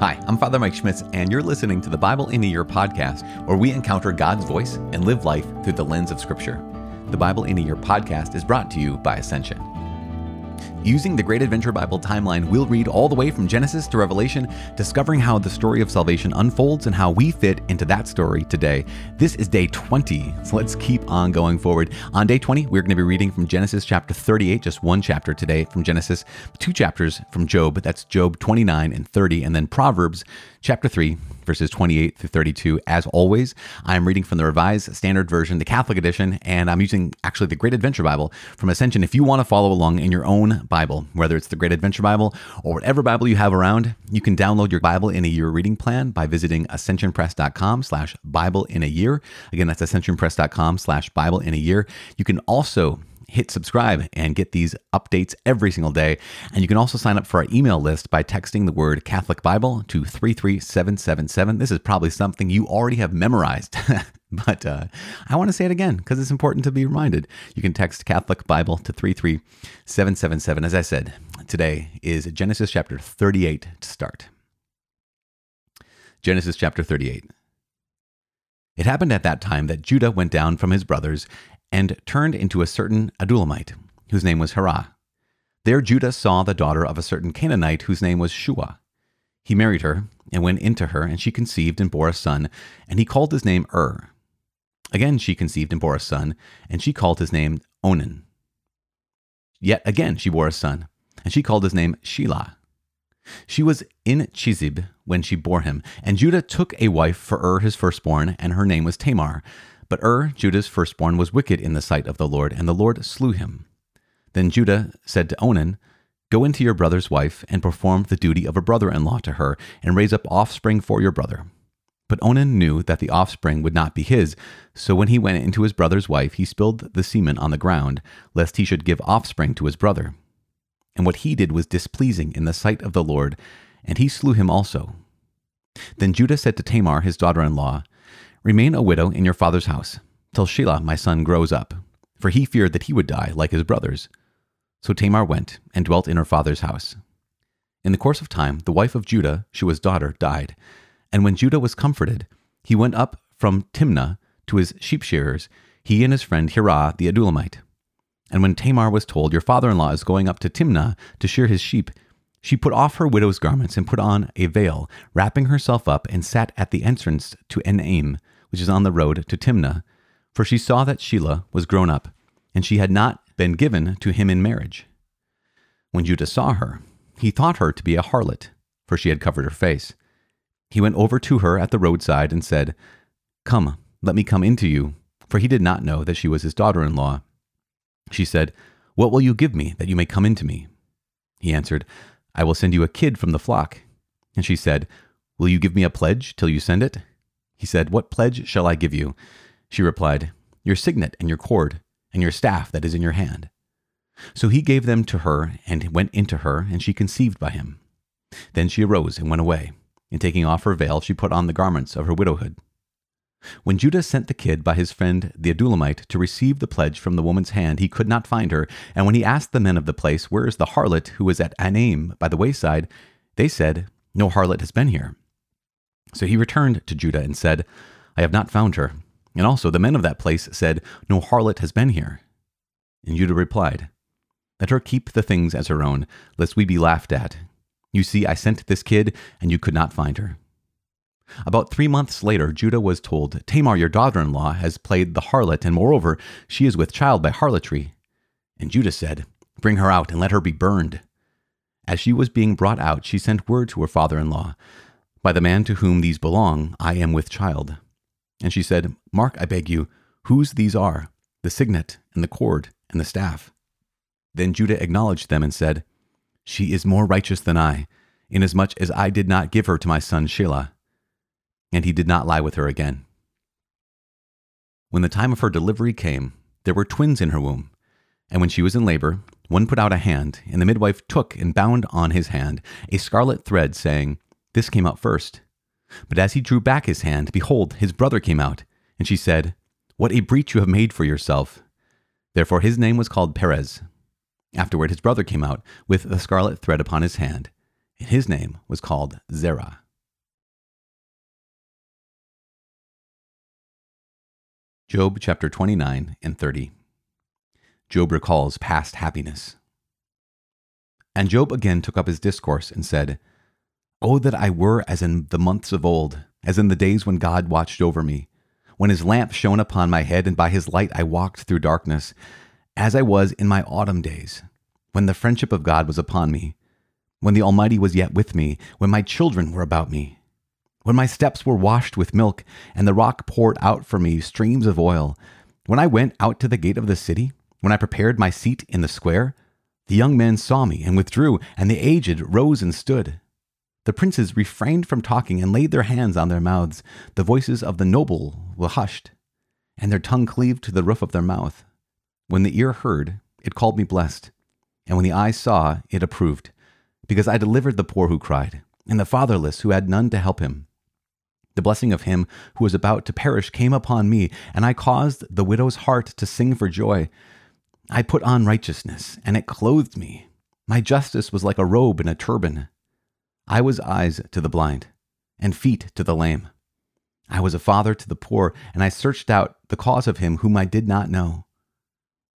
Hi, I'm Father Mike Schmitz, and you're listening to the Bible in a Year podcast, where we encounter God's voice and live life through the lens of Scripture. The Bible in a Year podcast is brought to you by Ascension. Using the Great Adventure Bible timeline, we'll read all the way from Genesis to Revelation, discovering how the story of salvation unfolds and how we fit into that story today. This is day 20, so let's keep on going forward. On day 20, we're going to be reading from Genesis chapter 38, just one chapter today from Genesis, two chapters from Job, that's Job 29 and 30, and then Proverbs chapter 3, verses 28 through 32. As always, I'm reading from the Revised Standard Version, the Catholic edition, and I'm using actually the Great Adventure Bible from Ascension. If you want to follow along in your own Bible, whether it's the Great Adventure Bible or whatever Bible you have around, you can download your Bible in a Year reading plan by visiting ascensionpress.com slash Bible in a Year. Again, that's ascensionpress.com slash Bible in a Year. You can also hit subscribe and get these updates every single day. And you can also sign up for our email list by texting the word Catholic Bible to 33777. This is probably something you already have memorized. but uh, I want to say it again because it's important to be reminded. You can text Catholic Bible to 33777. As I said, today is Genesis chapter 38 to start. Genesis chapter 38. It happened at that time that Judah went down from his brothers and turned into a certain Adullamite, whose name was Hirah. There Judah saw the daughter of a certain Canaanite whose name was Shua. He married her and went into her, and she conceived and bore a son, and he called his name Ur. Again she conceived and bore a son, and she called his name Onan. Yet again she bore a son, and she called his name Shelah. She was in Chezib when she bore him, and Judah took a wife for Ur his firstborn, and her name was Tamar. But Ur, Judah's firstborn, was wicked in the sight of the Lord, and the Lord slew him. Then Judah said to Onan, Go into your brother's wife, and perform the duty of a brother in law to her, and raise up offspring for your brother. But Onan knew that the offspring would not be his, so when he went into his brother's wife, he spilled the semen on the ground, lest he should give offspring to his brother. And what he did was displeasing in the sight of the Lord, and he slew him also. Then Judah said to Tamar, his daughter in law, Remain a widow in your father's house, till Shelah my son grows up, for he feared that he would die like his brothers. So Tamar went and dwelt in her father's house. In the course of time, the wife of Judah, Shua's daughter, died. And when Judah was comforted, he went up from Timnah to his sheep shearers, he and his friend Hirah the Adullamite. And when Tamar was told, Your father in law is going up to Timnah to shear his sheep, she put off her widow's garments and put on a veil, wrapping herself up, and sat at the entrance to Enaim, which is on the road to Timnah, for she saw that Shelah was grown up, and she had not been given to him in marriage. When Judah saw her, he thought her to be a harlot, for she had covered her face. He went over to her at the roadside and said, Come, let me come into you, for he did not know that she was his daughter in law. She said, What will you give me that you may come into me? He answered, I will send you a kid from the flock. And she said, Will you give me a pledge till you send it? He said, What pledge shall I give you? She replied, Your signet and your cord, and your staff that is in your hand. So he gave them to her, and went into her, and she conceived by him. Then she arose and went away, and taking off her veil, she put on the garments of her widowhood. When Judah sent the kid by his friend the Adullamite to receive the pledge from the woman's hand, he could not find her. And when he asked the men of the place, Where is the harlot who was at Enaim by the wayside? they said, No harlot has been here. So he returned to Judah and said, I have not found her. And also the men of that place said, No harlot has been here. And Judah replied, Let her keep the things as her own, lest we be laughed at. You see, I sent this kid, and you could not find her. About three months later, Judah was told, Tamar, your daughter in law, has played the harlot, and moreover, she is with child by harlotry. And Judah said, Bring her out, and let her be burned. As she was being brought out, she sent word to her father in law, by the man to whom these belong, I am with child. And she said, Mark, I beg you, whose these are, the signet, and the cord, and the staff. Then Judah acknowledged them and said, She is more righteous than I, inasmuch as I did not give her to my son Shelah. And he did not lie with her again. When the time of her delivery came, there were twins in her womb. And when she was in labor, one put out a hand, and the midwife took and bound on his hand a scarlet thread, saying, this came out first. But as he drew back his hand, behold, his brother came out, and she said, What a breach you have made for yourself. Therefore his name was called Perez. Afterward, his brother came out with the scarlet thread upon his hand, and his name was called Zerah. Job chapter 29 and 30. Job recalls past happiness. And Job again took up his discourse and said, Oh, that I were as in the months of old, as in the days when God watched over me, when his lamp shone upon my head, and by his light I walked through darkness, as I was in my autumn days, when the friendship of God was upon me, when the Almighty was yet with me, when my children were about me, when my steps were washed with milk, and the rock poured out for me streams of oil, when I went out to the gate of the city, when I prepared my seat in the square, the young men saw me and withdrew, and the aged rose and stood. The princes refrained from talking and laid their hands on their mouths. The voices of the noble were hushed, and their tongue cleaved to the roof of their mouth. When the ear heard, it called me blessed, and when the eye saw, it approved, because I delivered the poor who cried, and the fatherless who had none to help him. The blessing of him who was about to perish came upon me, and I caused the widow's heart to sing for joy. I put on righteousness, and it clothed me. My justice was like a robe and a turban. I was eyes to the blind, and feet to the lame. I was a father to the poor, and I searched out the cause of him whom I did not know.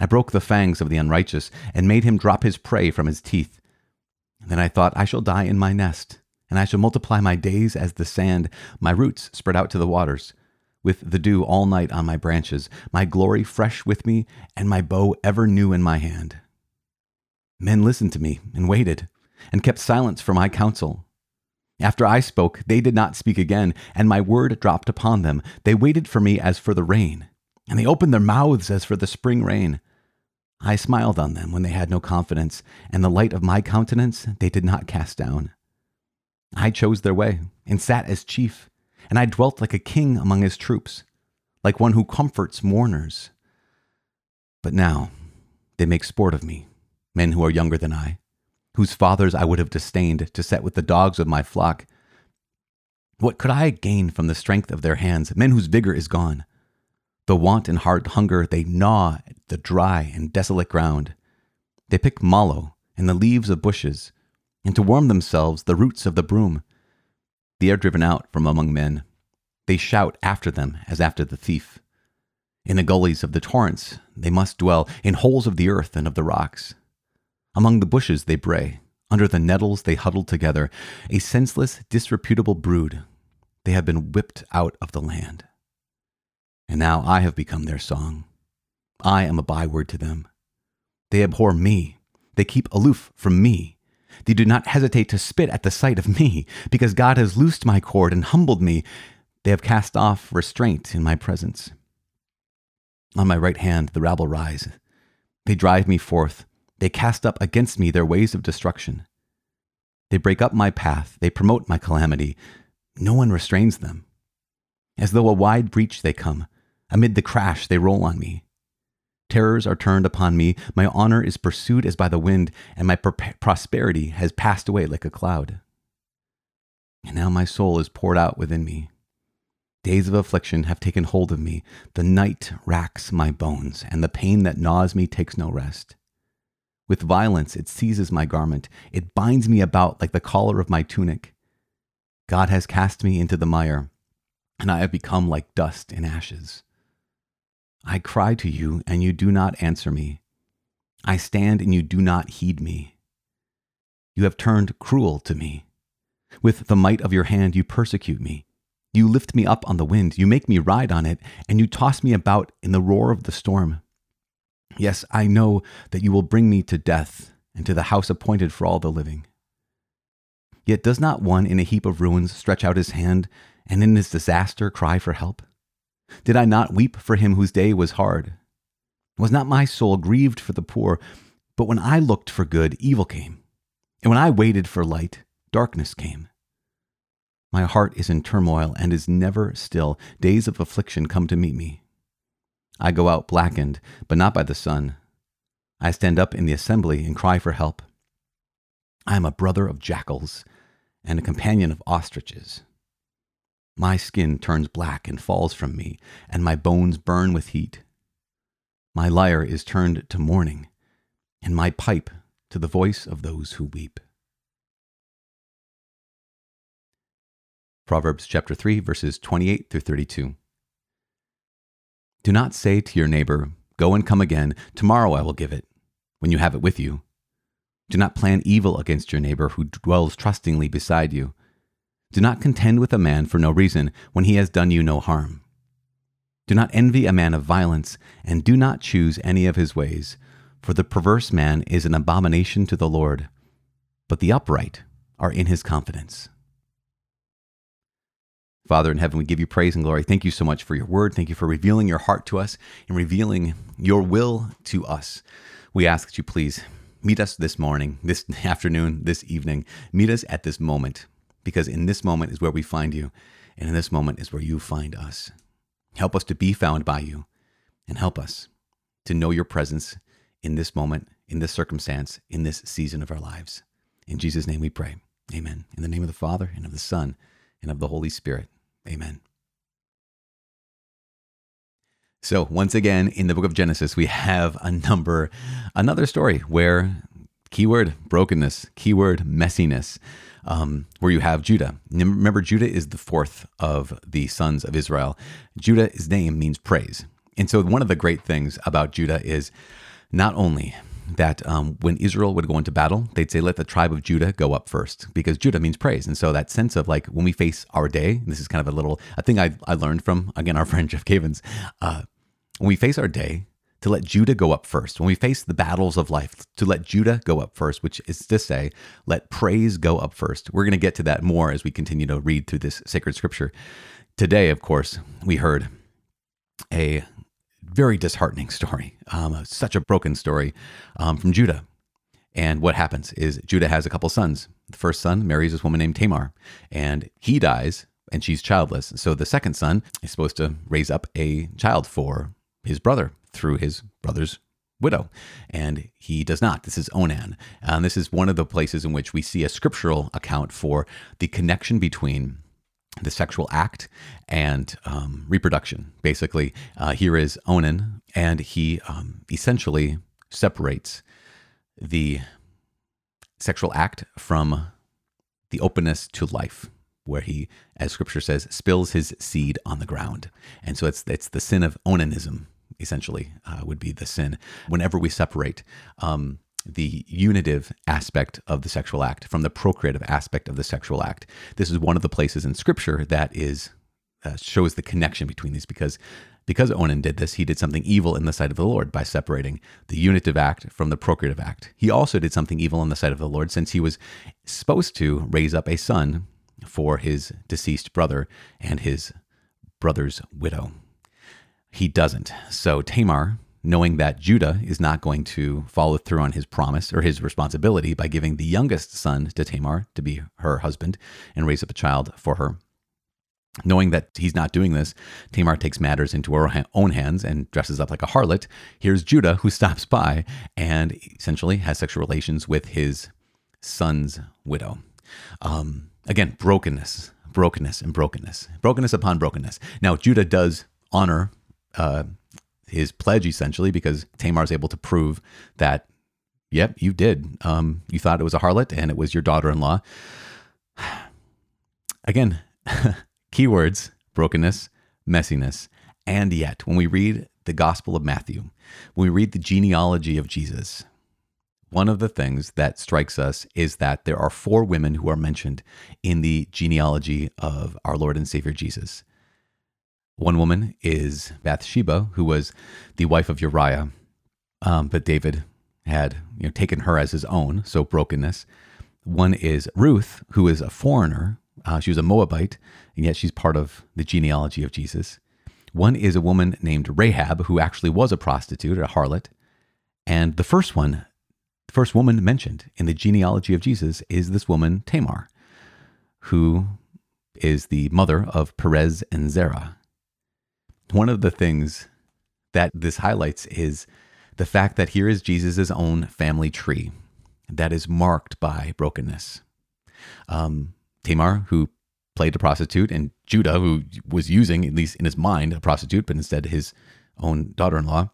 I broke the fangs of the unrighteous, and made him drop his prey from his teeth. then I thought, I shall die in my nest, and I shall multiply my days as the sand, my roots spread out to the waters, with the dew all night on my branches, my glory fresh with me, and my bow ever new in my hand. Men listened to me and waited and kept silence for my counsel. After I spoke, they did not speak again, and my word dropped upon them. They waited for me as for the rain, and they opened their mouths as for the spring rain. I smiled on them when they had no confidence, and the light of my countenance they did not cast down. I chose their way, and sat as chief, and I dwelt like a king among his troops, like one who comforts mourners. But now they make sport of me, men who are younger than I whose fathers I would have disdained to set with the dogs of my flock. What could I gain from the strength of their hands, men whose vigor is gone? The want and hard hunger, they gnaw the dry and desolate ground. They pick mallow and the leaves of bushes, and to warm themselves, the roots of the broom. They are driven out from among men. They shout after them as after the thief. In the gullies of the torrents they must dwell, in holes of the earth and of the rocks. Among the bushes they bray, under the nettles they huddle together, a senseless, disreputable brood. They have been whipped out of the land. And now I have become their song. I am a byword to them. They abhor me. They keep aloof from me. They do not hesitate to spit at the sight of me, because God has loosed my cord and humbled me. They have cast off restraint in my presence. On my right hand the rabble rise. They drive me forth they cast up against me their ways of destruction. They break up my path, they promote my calamity. No one restrains them. As though a wide breach they come, amid the crash they roll on me. Terrors are turned upon me, my honor is pursued as by the wind, and my prosperity has passed away like a cloud. And now my soul is poured out within me. Days of affliction have taken hold of me. The night racks my bones, and the pain that gnaws me takes no rest. With violence, it seizes my garment. It binds me about like the collar of my tunic. God has cast me into the mire, and I have become like dust and ashes. I cry to you, and you do not answer me. I stand, and you do not heed me. You have turned cruel to me. With the might of your hand, you persecute me. You lift me up on the wind, you make me ride on it, and you toss me about in the roar of the storm. Yes, I know that you will bring me to death and to the house appointed for all the living. Yet does not one in a heap of ruins stretch out his hand and in his disaster cry for help? Did I not weep for him whose day was hard? Was not my soul grieved for the poor? But when I looked for good, evil came. And when I waited for light, darkness came. My heart is in turmoil and is never still. Days of affliction come to meet me. I go out blackened, but not by the sun. I stand up in the assembly and cry for help. I am a brother of jackals and a companion of ostriches. My skin turns black and falls from me, and my bones burn with heat. My lyre is turned to mourning, and my pipe to the voice of those who weep. Proverbs chapter 3 verses 28 through 32. Do not say to your neighbor, Go and come again, tomorrow I will give it, when you have it with you. Do not plan evil against your neighbor who dwells trustingly beside you. Do not contend with a man for no reason when he has done you no harm. Do not envy a man of violence, and do not choose any of his ways, for the perverse man is an abomination to the Lord, but the upright are in his confidence. Father in heaven, we give you praise and glory. Thank you so much for your word. Thank you for revealing your heart to us and revealing your will to us. We ask that you please meet us this morning, this afternoon, this evening. Meet us at this moment, because in this moment is where we find you, and in this moment is where you find us. Help us to be found by you, and help us to know your presence in this moment, in this circumstance, in this season of our lives. In Jesus' name we pray. Amen. In the name of the Father, and of the Son, and of the Holy Spirit. Amen. So, once again, in the book of Genesis, we have a number, another story where keyword brokenness, keyword messiness, um, where you have Judah. Remember, Judah is the fourth of the sons of Israel. Judah's name means praise. And so, one of the great things about Judah is not only that um, when Israel would go into battle, they'd say, let the tribe of Judah go up first because Judah means praise. And so that sense of like when we face our day, this is kind of a little, a thing I, I learned from, again, our friend Jeff Cavins. Uh, when we face our day, to let Judah go up first. When we face the battles of life, to let Judah go up first, which is to say, let praise go up first. We're going to get to that more as we continue to read through this sacred scripture. Today, of course, we heard a very disheartening story, um, such a broken story um, from Judah. And what happens is Judah has a couple sons. The first son marries this woman named Tamar, and he dies, and she's childless. So the second son is supposed to raise up a child for his brother through his brother's widow, and he does not. This is Onan. And this is one of the places in which we see a scriptural account for the connection between the sexual act and um, reproduction. Basically, uh, here is Onan, and he um, essentially separates the sexual act from the openness to life where he, as scripture says, spills his seed on the ground. And so it's, it's the sin of onanism, essentially, uh, would be the sin. Whenever we separate um, the unitive aspect of the sexual act from the procreative aspect of the sexual act, this is one of the places in scripture that is uh, shows the connection between these because because Onan did this, he did something evil in the sight of the Lord by separating the unitive act from the procreative act. He also did something evil in the sight of the Lord since he was supposed to raise up a son for his deceased brother and his brother's widow. He doesn't. So Tamar, knowing that Judah is not going to follow through on his promise or his responsibility by giving the youngest son to Tamar to be her husband and raise up a child for her. Knowing that he's not doing this, Tamar takes matters into her own hands and dresses up like a harlot. Here's Judah, who stops by and essentially has sexual relations with his son's widow. Um, Again, brokenness, brokenness, and brokenness, brokenness upon brokenness. Now, Judah does honor uh, his pledge essentially because Tamar is able to prove that, yep, you did. Um, you thought it was a harlot and it was your daughter in law. Again, keywords brokenness, messiness. And yet, when we read the Gospel of Matthew, when we read the genealogy of Jesus, one of the things that strikes us is that there are four women who are mentioned in the genealogy of our Lord and Savior Jesus. One woman is Bathsheba, who was the wife of Uriah, um, but David had you know, taken her as his own, so brokenness. One is Ruth, who is a foreigner. Uh, she was a Moabite, and yet she's part of the genealogy of Jesus. One is a woman named Rahab, who actually was a prostitute, a harlot. And the first one, the first woman mentioned in the genealogy of Jesus is this woman, Tamar, who is the mother of Perez and Zerah. One of the things that this highlights is the fact that here is Jesus' own family tree that is marked by brokenness. Um, Tamar, who played a prostitute, and Judah, who was using, at least in his mind, a prostitute, but instead his own daughter in law.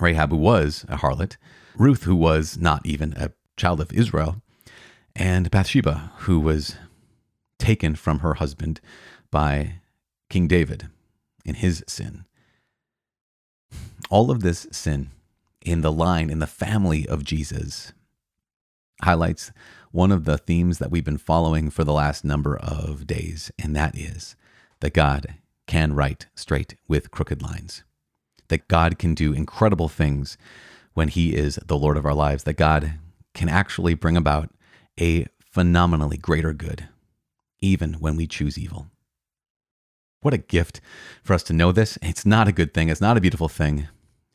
Rahab, who was a harlot. Ruth, who was not even a child of Israel, and Bathsheba, who was taken from her husband by King David in his sin. All of this sin in the line, in the family of Jesus, highlights one of the themes that we've been following for the last number of days, and that is that God can write straight with crooked lines, that God can do incredible things when He is the Lord of our lives, that God can actually bring about a phenomenally greater good, even when we choose evil. What a gift for us to know this. It's not a good thing, it's not a beautiful thing,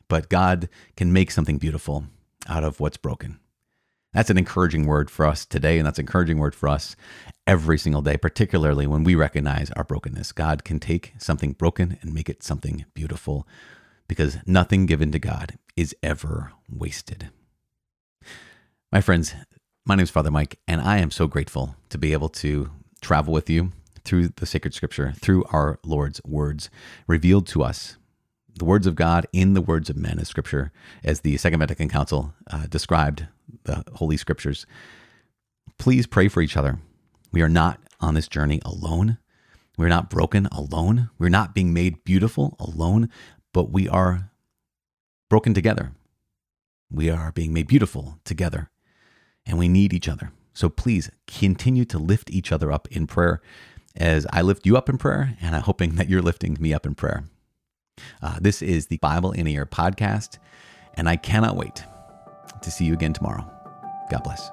but God can make something beautiful out of what's broken. That's an encouraging word for us today, and that's an encouraging word for us every single day, particularly when we recognize our brokenness. God can take something broken and make it something beautiful because nothing given to God is ever wasted. My friends, my name is Father Mike, and I am so grateful to be able to travel with you through the sacred scripture, through our Lord's words revealed to us the words of God in the words of men, as Scripture, as the Second Vatican Council uh, described the Holy Scriptures. Please pray for each other. We are not on this journey alone. We're not broken alone. We're not being made beautiful alone, but we are broken together. We are being made beautiful together, and we need each other. So please continue to lift each other up in prayer as I lift you up in prayer, and I'm hoping that you're lifting me up in prayer. Uh, this is the Bible in a Year podcast, and I cannot wait to see you again tomorrow. God bless.